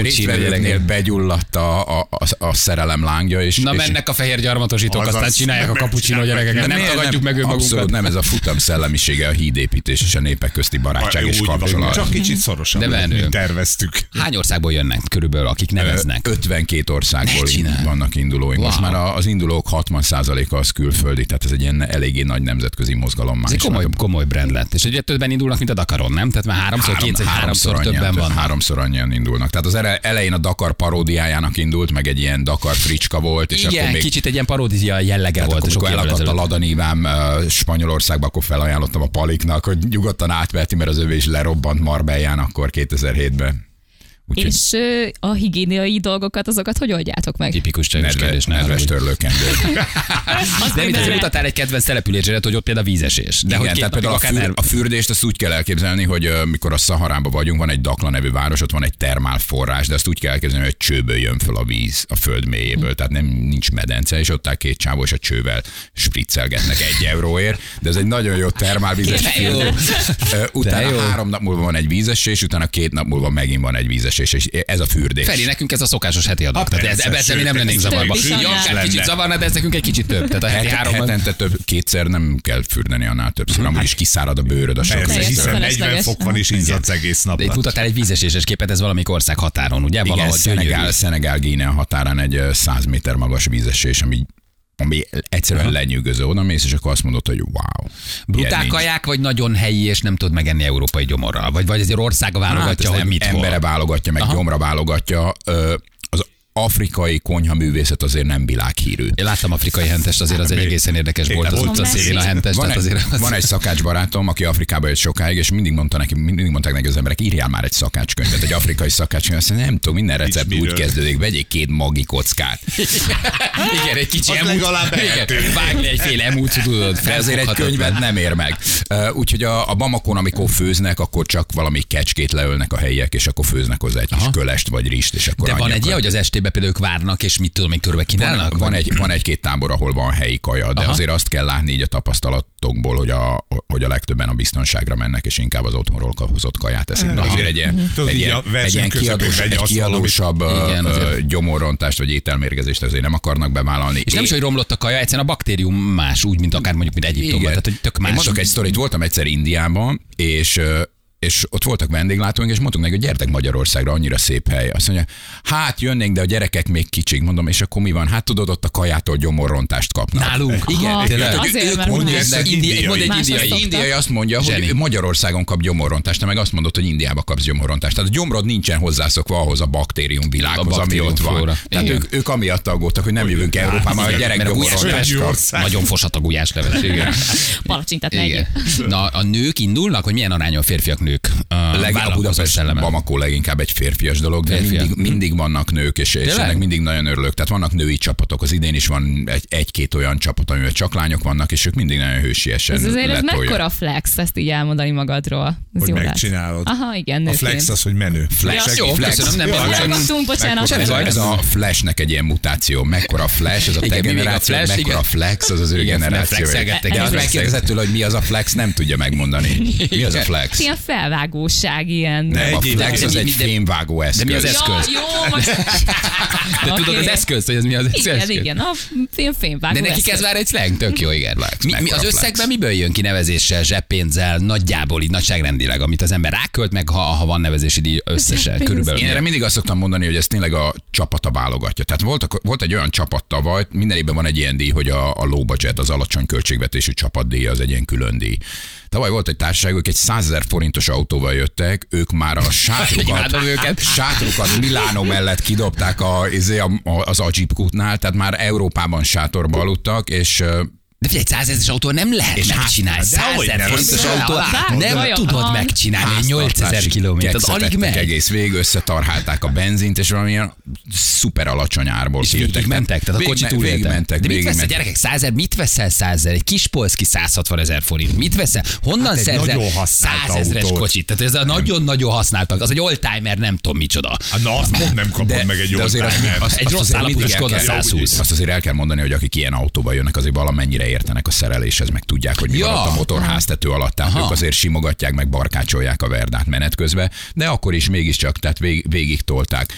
résztvevőknél gyerekek. begyulladt a, a, a, a szerelem lángja. És, Na és mennek a fehér gyarmatosítók, Azaz. aztán csinálják a kapucsinó gyerekeket. Nem tagadjuk meg Abszolút önmagunkat. nem, ez a futam szellemisége, a hídépítés és a népek közti barátság és kapcsolat. Csak kicsit szorosabb, De terveztük. Hány országból jönnek körülbelül, akik neveznek? Ö, 52 országból vannak indulóink. Most Wow. már a- az indulók 60%-a az külföldi, tehát ez egy ilyen eléggé nagy nemzetközi mozgalom már. Ez egy komoly, komoly brand lett. És ugye többen indulnak, mint a Dakaron, nem? Tehát már háromszor, Három- kétszer, háromszor, annyian, többen van. Háromszor annyian indulnak. Tehát az ele- elején a Dakar paródiájának indult, meg egy ilyen Dakar fricska volt, és Igen, akkor még kicsit egy ilyen paródia jellege tehát volt. akkor, amikor évvel elakadt a ladanívám uh, Spanyolországba, akkor felajánlottam a paliknak, hogy nyugodtan átveheti, mert az övé is lerobbant Marbellán akkor 2007-ben. Úgyhogy És ö, a higiéniai dolgokat, azokat hogy oldjátok meg? Tipikus csajos kérdés. ne nedves törlőkendő. De mit mutattál egy kedvenc településedet, hogy ott például vízesés. De hogy Igen, két tehát például a, für, a fürdést azt úgy kell elképzelni, hogy mikor a Szaharában vagyunk, van egy Dakla nevű város, ott van egy termálforrás, de azt úgy kell elképzelni, hogy csőből jön föl a víz a föld mélyéből, tehát nem nincs medence, és ott áll két csávó, és a csővel spriccelgetnek egy euróért, de ez egy nagyon jó termálvízes fürdő. Utána jó. három nap múlva van egy vízesés, utána két nap múlva megint van egy vízesés. Vízesés, és ez a fürdés. Feri, nekünk ez a szokásos heti adat. Hát Tehát ez, ebben semmi nem sőt, lennénk zavarba. akár kicsit zavarna, de ez nekünk egy kicsit több. Tehát a heti háromban. hetente több, kétszer nem kell fürdeni annál többször, amúgy is kiszárad a bőröd a sok Persze, hiszen 40 felesleges. fok van és izzadsz egész nap. Itt mutattál egy vízeséses képet, ez valamelyik ország határon, ugye? Igen, Valahogy Szenegál. Szenegál Gínea határán egy ö, 100 méter magas vízesés, ami ami egyszerűen lenyűgöző. Oda mész, és akkor azt mondod, hogy wow. Brutál kaják, vagy nagyon helyi, és nem tud megenni európai gyomorral? Vagy, vagy azért ország Hát, válogatja, ezt hogy mit embere hol? válogatja, meg Aha. gyomra válogatja. Ö, afrikai konyha művészet azért nem világhírű. Én láttam afrikai hentest, azért az egy egészen érdekes volt az utca szélén a hentes, Van egy, azért az... van egy szakács barátom, aki Afrikába jött sokáig, és mindig mondta neki, mindig mondták neki az emberek, írjál már egy szakácskönyvet, egy afrikai szakácskönyvet. Azt mondja, nem tudom, minden recept úgy kezdődik, vegyék két magi kockát. Igen, egy kicsi emút, legalább igen, egy fél emút, tudod, De azért egy könyvet nem ér meg. Úgyhogy a, a Bamakon, amikor főznek, akkor csak valami kecskét leölnek a helyiek, és akkor főznek hozzá egy kis kölest vagy rist, és akkor De van egy ilyen, hogy az estébe például ők várnak, és mit tudom, még körbe kínálnak? Van, van, egy, van egy-két tábor, ahol van helyi kaja, de Aha. azért azt kell látni így a tapasztalatokból, hogy a, hogy a legtöbben a biztonságra mennek, és inkább az otthonról hozott kaját eszik. De azért egy ilyen, Tudod, egy ilyen, egy ilyen kiadós, egy kiadósabb Igen, azért. gyomorrontást vagy ételmérgezést azért nem akarnak bevállalni. És nem is, hogy romlott a kaja, egyszerűen a baktérium más, úgy, mint akár mondjuk, mint Egyiptomban. Tehát, hogy tök más. Én mondok egy sztorit, voltam egyszer Indiában, és és ott voltak vendéglátóink, és mondtuk neki, hogy gyertek Magyarországra, annyira szép hely. Azt mondja, hát jönnénk, de a gyerekek még kicsik. Mondom, és akkor mi van? Hát tudod, ott a kajától gyomorrontást kapnak. Nálunk? Igen, Aha, tényleg. hát azért, ők mert mondják, más. hogy Indiai. mond egy indiai, indiai azt mondja, Zseni. hogy Magyarországon kap gyomorrontást, te meg azt mondod, hogy Indiába kapsz gyomorrontást. Tehát a gyomrod nincsen hozzászokva ahhoz a baktérium világhoz, A ami ott van. flóra. Tehát ők, ők amiatt aggódtak, hogy nem jövünk Európába, a gyerek Mert a gulyás gyomorrontást kap. nagyon fosat a gulyás leves. Igen. Palacsintát. Na, a nők indulnak, hogy milyen férfiak nők? A Leg, a vállalkozó Budapest szelleme. Bamako leginkább egy férfias dolog, de Férfiak. mindig, mindig vannak nők, és, és ennek mindig nagyon örülök. Tehát vannak női csapatok, az idén is van egy, egy-két olyan csapat, amivel csak lányok vannak, és ők mindig nagyon hősiesen Ez azért ez mekkora flex, ezt így elmondani magadról. Ez Hogy jó lesz. megcsinálod. Aha, igen, A nőként. flex az, hogy menő. Flash, Ja, jó, flex. köszönöm, nem Jó, baj. Elkaptunk, bocsánat. Semmi Ez baj. a, ez a flashnek egy ilyen mutáció. Mekkora flash, ez a te a generáció, flash, mekkora igen. flex, az az ő Igen, generáció. flexelgettek. De az Elnézést. megkérdezett tőle, hogy mi az a flex, nem tudja megmondani. Mi az a flex? Ilyen felvágóság, ilyen. Nem, a Egyébként- flex az de- egy de- fémvágó eszköz. mi az Ja, eszköz? jó, most... De tudod Oké. az eszközt, hogy ez mi az Igen, eszköz? igen, a film fényvágó De nekik eszköz. ez már egy slang, tök jó, igen. Mi, mi mekkora az flex. összegben miből jön ki nevezéssel, zseppénzzel, nagyjából így nagyságrendileg, amit az ember rákölt, meg ha, ha van nevezési díj összesen, körülbelül. Én erre mindig azt szoktam mondani, hogy ez tényleg a csapata válogatja. Tehát volt, volt egy olyan csapat tavaly, minden évben van egy ilyen díj, hogy a, a low budget, az alacsony költségvetésű csapatdíj, az egy ilyen külön díj. Tavaly volt egy társaság, ők egy 100 ezer forintos autóval jöttek, ők már a sátrukat, őket. sátrukat Milánó mellett kidobták a, izé, a, a, az Ajipkutnál, tehát már Európában sátorba aludtak, és De figyelj, egy százezes autó nem lehet És hát- megcsinálni. Százezer nem, forintos autó nem vajon? tudod Aha. megcsinálni. 8000 háztartási kilométer, alig megy. egész végig, összetarhálták a benzint, és valamilyen szuper alacsony árból És kijöttek. végig mentek, tehát a Végig- kocsi végig túlélte. mentek, De mit végig veszel, mentek. gyerekek, százer, mit veszel százer? Egy kis polszki 160 ezer forint. Mit veszel? Honnan Hát szerzel százezres kocsit? Tehát ez a nagyon-nagyon használtak. Az egy oldtimer, nem tudom micsoda. Hát Na, azt pont nem kapod meg egy oldtimer. Egy rossz azért állapotú Skoda kell- 120. Azt azért el kell mondani, hogy akik ilyen autóba jönnek, azért valamennyire értenek a szereléshez, meg tudják, hogy mi Ja. ott a motorháztető alatt. Tehát Aha. ők azért simogatják, meg barkácsolják a verdát menet közben, de akkor is mégiscsak, tehát vég, végig tolták.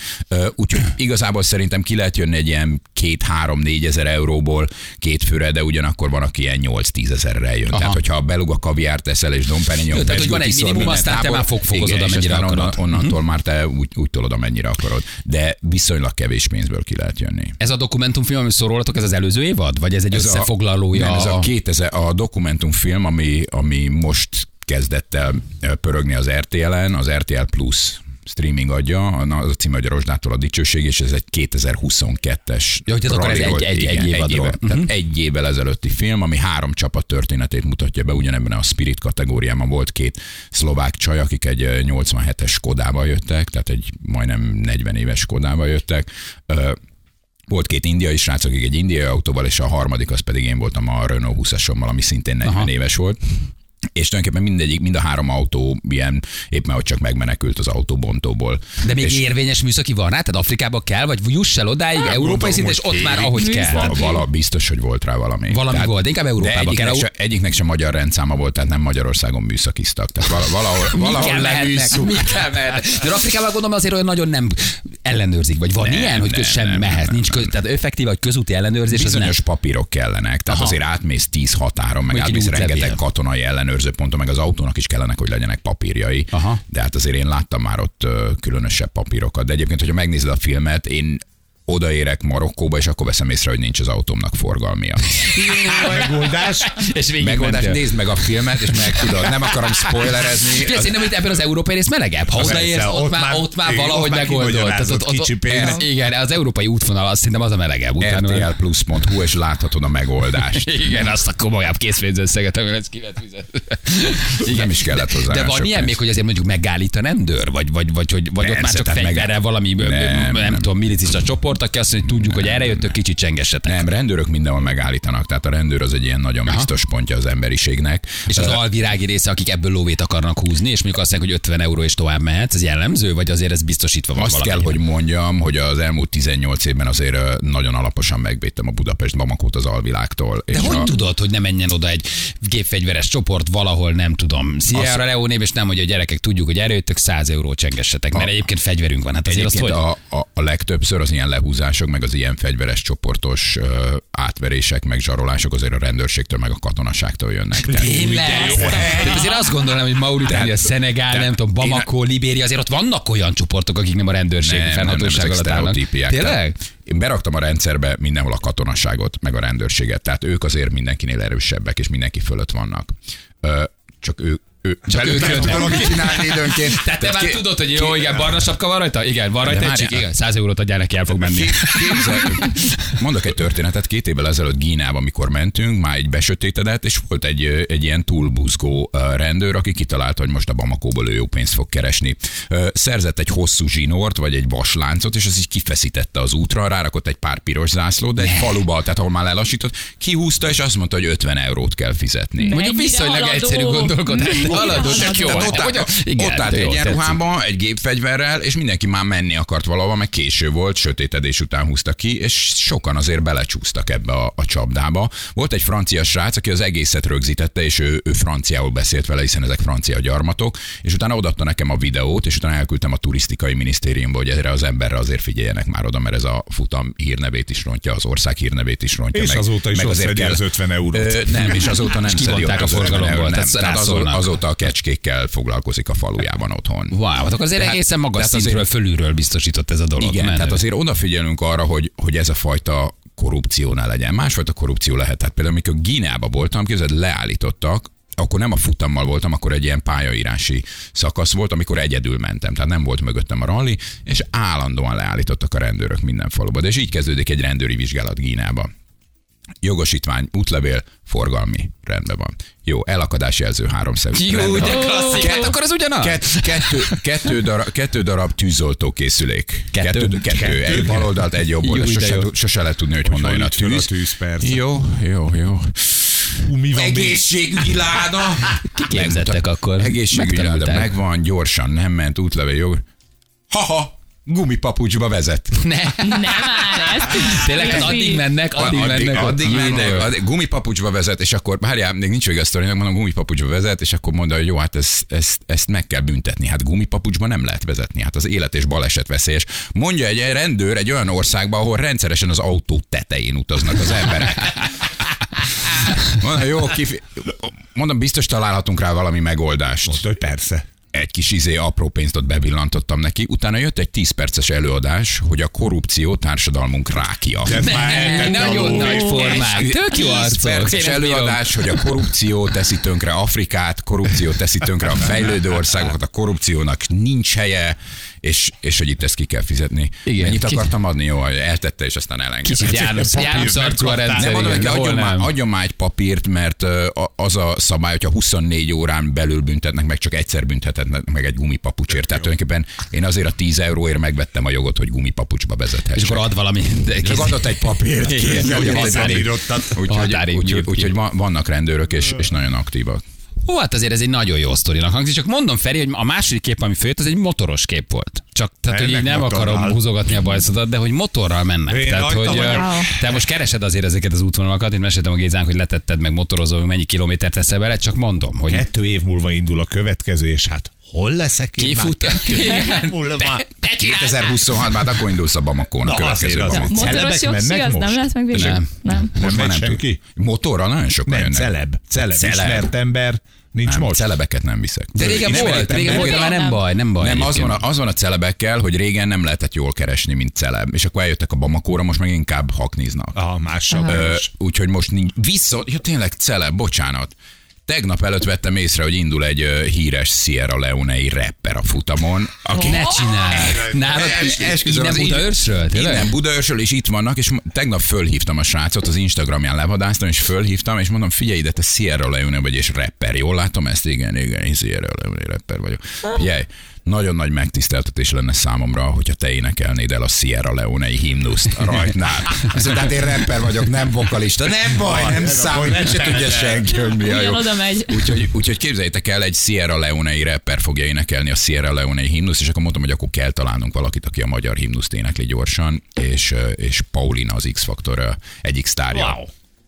Úgyhogy igazából szerintem ki lehet jönni egy ilyen két, három, négy ezer euróból két főre, de ugyanakkor van, aki ilyen 8-10 ezerre jön. Aha. Tehát, hogyha a belug a kaviárt teszel és domperignon, tehát, hogy van egy minimum, aztán te már és amennyire aztán akarod. onnan, onnantól már te úgy, úgy tolod, amennyire akarod. De viszonylag kevés pénzből ki lehet jönni. Ez a dokumentumfilm, amit szól rólatok, ez az előző évad? Vagy ez egy Ez összefoglalója? A, nem, ez a a- 2000, a dokumentumfilm, ami, ami most kezdett el pörögni az RTL-en, az RTL Plus streaming adja, az a címe, hogy a Rozsdától a dicsőség, és ez egy 2022-es Ja, hogy ez akkor ez egy- egy- igen, egy évadról. éve, Mhm. tehát egy évvel ezelőtti film, ami három csapat történetét mutatja be, ugyanebben a Spirit kategóriában volt két szlovák csaj, akik egy ö, 87-es Skodával jöttek, tehát egy majdnem 40 éves Skodával jöttek. Volt két indiai srác, akik egy indiai autóval, és a harmadik az pedig én voltam a Renault 20-asommal, ami szintén 40 Aha. éves volt. És tulajdonképpen mindegyik, mind a három autó ilyen, épp mert hogy csak megmenekült az autóbontóból. De még és érvényes műszaki van rá? Tehát Afrikába kell, vagy juss el odáig, Hát, európai szinten, és ott már ahogy kell. Műszaki. vala, biztos, hogy volt rá valami. Valami volt, inkább de Európába egyiknek, kell. se, egyiknek sem magyar rendszáma volt, tehát nem Magyarországon műszakiztak. Tehát vala, valahol, valahol leműszuk. De Afrikában gondolom azért olyan nagyon nem ellenőrzik, vagy van Nem, ilyen, hogy nem, sem nem, mehet, nem, nincs nem, köz, tehát effektív vagy közúti ellenőrzés, az nem. Bizonyos papírok kellenek, tehát Aha. azért átmész 10 határon, meg átmész rengeteg katonai ellenőrző ponton, meg az autónak is kellenek, hogy legyenek papírjai. Aha. De hát azért én láttam már ott különösebb papírokat. De egyébként, hogyha megnézed a filmet, én odaérek Marokkóba, és akkor veszem észre, hogy nincs az autómnak forgalmia. Megoldás. És végig Megoldás, mentél. nézd meg a filmet, és meg tudod, nem akarom spoilerezni. Figyelj, Szerintem itt ebben az európai rész melegebb. Ha odaérsz, ott, ott már, ott már valahogy megoldott. ott- kicsi pénz. Igen, az európai útvonal, azt szerintem az a melegebb. Utána, rtlplus.hu, és láthatod a megoldást. igen, azt a komolyabb készpénzösszeget, ami lesz kivet vizet. Nem is kellett hozzá. De van ilyen még, hogy azért mondjuk megállít a rendőr, vagy, vagy, vagy, hogy, vagy ott már csak fegyverrel valami, nem, nem, nem. tudom, milicista csoport, aki azt mondja, hogy tudjuk, hogy erre jöttök, kicsit csengessetek. Nem, rendőrök mindenhol megállítanak, tehát a rendőr az egy ilyen nagyon Aha. biztos pontja az emberiségnek. És az alvirági része, akik ebből lóvét akarnak húzni, és mondjuk azt mondják, hogy 50 euró és tovább mehetsz, ez jellemző, vagy azért ez biztosítva van Azt valami? kell, hogy mondjam, hogy az elmúlt 18 évben azért nagyon alaposan megvédtem a Budapest Bamakót az alvilágtól. De és hogy a... tudod, hogy ne menjen oda egy gépfegyveres csoport valahol, nem tudom, Sierra Leone és nem hogy gyerekek, tudjuk, hogy erőtök 100 euró csengessetek, mert A- egyébként fegyverünk van. Hát azért azt hogy? a, a, a legtöbbször az ilyen lehúzások, meg az ilyen fegyveres csoportos ö, átverések, meg zsarolások azért a rendőrségtől, meg a katonaságtól jönnek. Tehát, azért azt gondolom, hogy Mauritánia, Szenegál, nem tudom, Bamako, Libéria, azért ott vannak olyan csoportok, akik nem a rendőrség nem, nem, nem, fennhatóság alatt állnak. Tényleg? Én beraktam a rendszerbe mindenhol a katonaságot, meg a rendőrséget. Tehát ők azért mindenkinél erősebbek, és mindenki fölött vannak. Ö, csak ő, ő, Csak nem jönnek. tudom mit csinálni időnként. Tehát te már ki- tudod, hogy jó, igen, barna sapka van rajta? Igen, van rajta egy csík? Igen, 100 eurót adjál neki, el fog menni. Képzel- Mondok egy történetet. Két évvel ezelőtt Gínába, amikor mentünk, már egy besötétedett, és volt egy, egy ilyen túlbuzgó rendőr, aki kitalálta, hogy most a Bamakóból ő jó pénzt fog keresni. Szerzett egy hosszú zsinort, vagy egy vasláncot, és az így kifeszítette az útra, rárakott egy pár piros zászlót, de egy faluba, tehát ahol már lelassított, kihúzta, és azt mondta, hogy 50 eurót kell fizetni. Mondjuk viszonylag egyszerű gondolkodás. Haladó, tök jó. Ott, állt, jó, egyenruhában, egy gépfegyverrel, és mindenki már menni akart valahova, meg késő volt, sötétedés után húzta ki, és sokan azért belecsúsztak ebbe a, a csapdába. Volt egy francia srác, aki az egészet rögzítette, és ő, ő franciául beszélt vele, hiszen ezek francia gyarmatok, és utána odaadta nekem a videót, és utána elküldtem a turisztikai minisztériumba, hogy erre az emberre azért figyeljenek már oda, mert ez a futam hírnevét is rontja, az ország hírnevét is rontja. És meg, azóta is meg azért kell, az 50 eurót. Ö, nem, és azóta nem szedi a 50 forgalomból, nem. Tehát azóta, azóta a kecskékkel foglalkozik a falujában otthon. Wow, hát akkor azért Tehát- egészen magas tehát szintről, azért- fölülről biztosított ez a dolog. Igen, Menő. tehát azért odafigyelünk arra, hogy, hogy ez a fajta korrupció ne legyen. Másfajta korrupció lehet. Tehát például, amikor Gínába voltam, képzeld, leállítottak, akkor nem a futammal voltam, akkor egy ilyen pályaírási szakasz volt, amikor egyedül mentem. Tehát nem volt mögöttem a ralli, és állandóan leállítottak a rendőrök minden faluba. De és így kezdődik egy rendőri vizsgálat Gínába. Jogosítvány, útlevél, forgalmi, rendben van. Jó, elakadásjelző háromszor. Jó, rendben de van. klasszik. Hát akkor az ugyanaz? Kett, kettő, kettő, darab, kettő darab tűzoltó készülék. Kettő? Kettő, kettő, kettő. Egy bal oldalt, egy jobb Jó, oldalt. de Sose, jó. sose lehet tudni, hogy honnan jön a tűz. a tűz, persze. Jó, jó, jó. Hú, mi van? Egészségügyi láda. Kiképzettek akkor. Egészségügyi láda megvan, gyorsan, nem ment, útlevél, jó. Haha, gumipapucsba vezet. Ne. Nem már ezt. Tényleg, hát addig mennek, addig, addig, mennek. addig de mennek, addig, gumipapucsba vezet, és akkor, várjál, még nincs vége a sztorinak, mondom, gumipapucsba vezet, és akkor mondja, hogy jó, hát ezt, ezt, ezt meg kell büntetni. Hát gumipapucsba nem lehet vezetni, hát az élet és baleset veszélyes. Mondja egy rendőr egy olyan országba, ahol rendszeresen az autó tetején utaznak az emberek. Mondom, jó, kifi... Mondom, biztos találhatunk rá valami megoldást Mondta, hogy persze. Egy kis izé apró pénzt ott bevillantottam neki, utána jött egy 10 perces előadás, hogy a korrupció társadalmunk rákja. De ez már Nagyon nagy formák, tök jó 10 arcok. perces előadás, hogy a korrupció teszi tönkre Afrikát, korrupció teszi tönkre a fejlődő országokat, a korrupciónak nincs helye, és, és hogy itt ezt ki kell fizetni. Igen. Mennyit Ki- akartam adni? Jó, eltette, és aztán elengedte. Kicsit János, Papír János arcú a rendszer, Nem mondom, igen, adjon, már, adjon már egy papírt, mert az a szabály, hogyha 24 órán belül büntetnek, meg csak egyszer büntethetnek meg egy gumipapucsért. Tehát tulajdonképpen én azért a 10 euróért megvettem a jogot, hogy gumipapucsba És vezethessek. akkor ad valami. De Csak adott egy papírt. Úgyhogy- vannak rendőrök, és, és nagyon aktívak. Ó, hát azért ez egy nagyon jó sztorinak hangzik, csak mondom Feri, hogy a második kép, ami följött, az egy motoros kép volt. Csak tehát, hogy így nem motorral. akarom húzogatni a bajszodat, de hogy motorral mennek. Én tehát, hogy te most keresed azért ezeket az útvonalakat, én meséltem a Gézánk, hogy letetted meg motorozó, mennyi kilométert teszel bele, csak mondom, hogy Kettő év múlva indul a következő, és hát hol leszek én Kifut- már kettő év Igen. múlva? Te- te csináltál. 2026 már akkor indulsz a Bamakón a Na, következő. Celebek Motoros jogsi mennek az nem lesz meg végül? Nem. nem. Nem Most már nem senki? tud. Motorral nagyon sokan Nem, jönnek. celeb. Celeb. Celeb. Ismert ember. Nincs Nem, most. celebeket nem viszek. De régen Ismertem, volt, de régen volt, már nem baj, nem baj. Nem, az van, a, az van a celebekkel, hogy régen nem lehetett jól keresni, mint celeb. És akkor eljöttek a Bamakóra, most meg inkább hakniznak. Aha, is. úgyhogy most nincs. Viszont, ja tényleg celeb, bocsánat. Tegnap előtt vettem észre, hogy indul egy híres Sierra Leone-i rapper a futamon, aki Ne csinálj! Nálad innen Budaörsről? Innen Budaörsről, és itt vannak, és tegnap fölhívtam a srácot, az Instagramján levadáztam, és fölhívtam, és mondom, figyelj ide, te Sierra Leone vagy, és rapper, jól látom ezt? Igen, igen, én Sierra Leone rapper vagyok. Figyelj, nagyon nagy megtiszteltetés lenne számomra, hogyha te énekelnéd el a Sierra Leone-i himnuszt a rajtnál. Azt hát én rapper vagyok, nem vokalista. Nem baj, nem számít, nem se tudja senki, hogy mi a jó. Úgyhogy, úgyhogy képzeljétek el, egy Sierra Leone-i rapper fogja énekelni a Sierra Leone-i himnuszt, és akkor mondtam, hogy akkor kell találnunk valakit, aki a magyar himnuszt énekli gyorsan, és, és Paulina az X-Faktor egyik sztárja. Wow.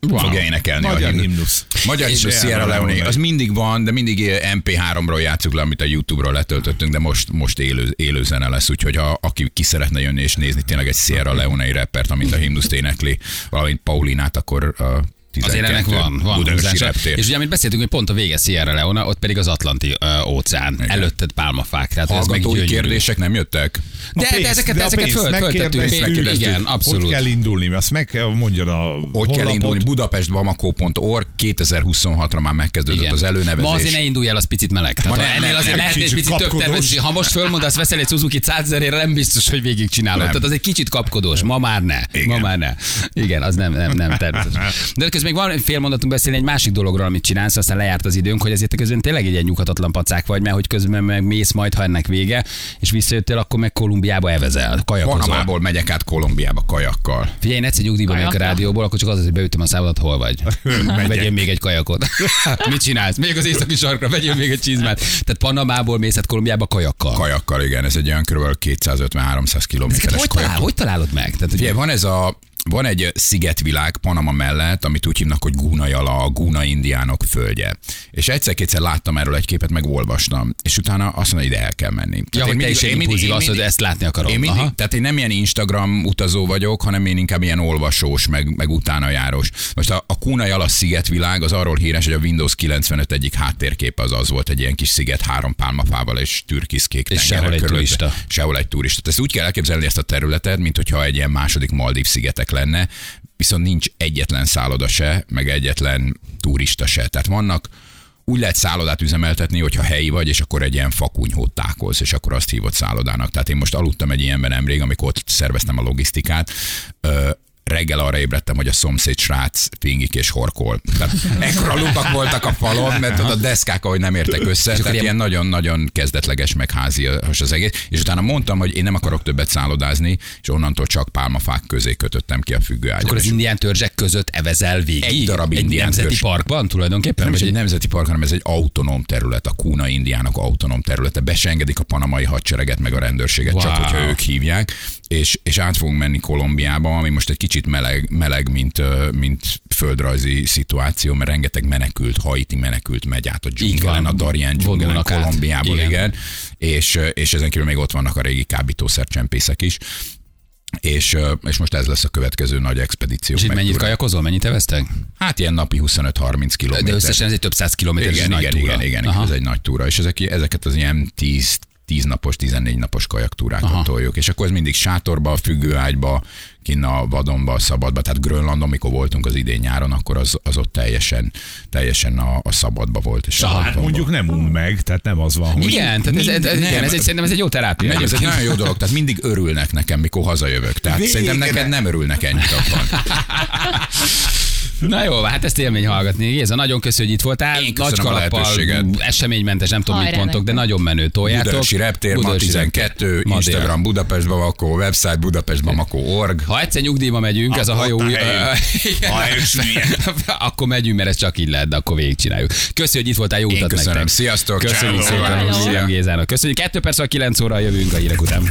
Wow. Fogja énekelni Magyar a himnusz. Magyar És himnusz Sierra Leone. Az mindig van, de mindig MP3-ról játszuk le, amit a YouTube-ról letöltöttünk, de most, most élő, élő zene lesz, úgyhogy ha, aki ki szeretne jönni és nézni tényleg egy Sierra Leone-i rappert, amint a himnuszt énekli, valamint Paulinát, akkor a Azért ennek van, van húzása. És ugye, amit beszéltünk, hogy pont a vége Sierra Leone, ott pedig az Atlanti ö, óceán. Igen. Előtted pálmafák. Tehát ez meg gyönyörű. kérdések nem jöttek? De, de pénzt, ezeket, de ezeket föl, föltettük. Igen, Hogy abszolút. kell indulni? Azt meg kell mondjad a Hogy kell indulni? Budapest-bamako.org 2026-ra már megkezdődött Igen. az előnevezés. Ma azért ne indulj el, az picit meleg. Tehát Ma ha ne- ennél azért lehet egy kicsit picit több kapkodós. tervezés. Ha most fölmondasz, veszel egy Suzuki 100 ezerére, nem biztos, hogy végigcsinálod. Nem. Tehát az egy kicsit kapkodós. Ma már ne. Igen. Ma már ne. Igen, az nem, nem, nem természetes. De közben még van fél mondatunk beszélni egy másik dologról, amit csinálsz, aztán lejárt az időnk, hogy azért te közben tényleg egy ilyen nyughatatlan pacák vagy, mert hogy közben meg mész majd, ha ennek vége, és visszajöttél, akkor meg Kolumbiába evezel, kajakozol. Panamából megyek át Kolumbiába kajakkal. Figyelj, én egyszer nyugdíjban megyek a rádióból, akkor csak az, hogy beütöm a számodat, hol vagy. Vegyél még egy kajakot. Mit csinálsz? Még az északi sarkra, vegyél még egy csizmát. Tehát Panamából mész át Kolumbiába kajakkal. Kajakkal, igen, ez egy olyan kb. 250-300 Ezeket kilométeres hogy, talál, hogy találod meg? Tehát, Ugye ugye, van ez a van egy szigetvilág Panama mellett, amit úgy hívnak, hogy Gúnajala, a Gúna indiánok földje. És egyszer-kétszer láttam erről egy képet, meg olvastam. És utána azt mondta, hogy ide el kell menni. ja, Tehát hogy te is egy impulzív az, hogy mindig- ezt látni akarom. Én mindig, Aha. tehát én nem ilyen Instagram utazó vagyok, hanem én inkább ilyen olvasós, meg, meg utána járós. Most a, a Kuna Jala szigetvilág az arról híres, hogy a Windows 95 egyik háttérképe az az volt, egy ilyen kis sziget három pálmafával és türkiszkék És sehol egy körülötte. turista. Sehol egy turista. Tehát ezt úgy kell elképzelni ezt a területet, mint hogyha egy ilyen második Maldív szigetek lenne, viszont nincs egyetlen szálloda se, meg egyetlen turista se. Tehát vannak úgy lehet szállodát üzemeltetni, hogyha helyi vagy, és akkor egy ilyen fakunyhót tákolsz, és akkor azt hívod szállodának. Tehát én most aludtam egy ilyenben nemrég, amikor ott szerveztem a logisztikát, reggel arra ébredtem, hogy a szomszéd srác fingik és horkol. Tehát ekkora lukak voltak a falon, mert a deszkák, ahogy nem értek össze, tehát ilyen- nagyon-nagyon kezdetleges, meg házias az egész. És utána mondtam, hogy én nem akarok többet szállodázni, és onnantól csak pálmafák közé kötöttem ki a függőágyat. Akkor az indián törzsek között evezel végig? Egy darab egy indián nemzeti törzs. parkban tulajdonképpen? nem is Vagy egy nemzeti park, hanem ez egy autonóm terület, a Kuna indiánok autonóm területe. Be se engedik a panamai hadsereget, meg a rendőrséget, wow. csak hogyha ők hívják. És, és át fogunk menni Kolumbiába, ami most egy kicsit meleg, meleg mint, mint földrajzi szituáció, mert rengeteg menekült, haiti menekült megy át a dzsungelen, a Darien dzsungelen. Kolumbiából, Igen. igen. igen. És, és ezen kívül még ott vannak a régi kábítószercsempészek is. És, és most ez lesz a következő nagy expedíció. És itt mennyit kajakozol, mennyit eveztek? Hát ilyen napi 25-30 kilométer. De összesen ez egy több száz kilométeres Igen, nagy igen, túra. igen, igen, Aha. ez egy nagy túra, és ezek, ezeket az ilyen 10 10 napos, 14 napos kajaktúrákat Aha. toljuk, és akkor ez mindig sátorba, függőágyba, kinn a vadonba, a szabadba, tehát Grönlandon, amikor voltunk az idén nyáron, akkor az, az ott teljesen, teljesen a, a szabadba volt. És Hát mondjuk nem un meg, tehát nem az van, hogy... Igen, tehát ez, ez, ez, igen, ez egy, szerintem ez egy jó terápia. Nem, ez egy nagyon jó dolog, tehát mindig örülnek nekem, mikor hazajövök. Tehát Végre. szerintem neked nem örülnek ennyit abban. Na jó, hát ezt élmény hallgatni. Géza, nagyon köszönjük, hogy itt voltál. Én Nagy a kalappal, eseménymentes, nem tudom, mit mondtok, de nagyon menő toljátok. Budaörsi Reptér, ma Budaörsi 12, Ma dél. Instagram Budapest Bamako, website Budapest Bamako org. Ha egyszer nyugdíjba megyünk, ez a hajó... a új-. A akkor megyünk, mert ez csak így lehet, de akkor végigcsináljuk. Köszönjük, hogy itt voltál, jó utat köszönöm. nektek. Sziasztok, Köszönjük szépen, Gézának. Köszönjük, 2 perc, 9 óra jövünk a hírek után.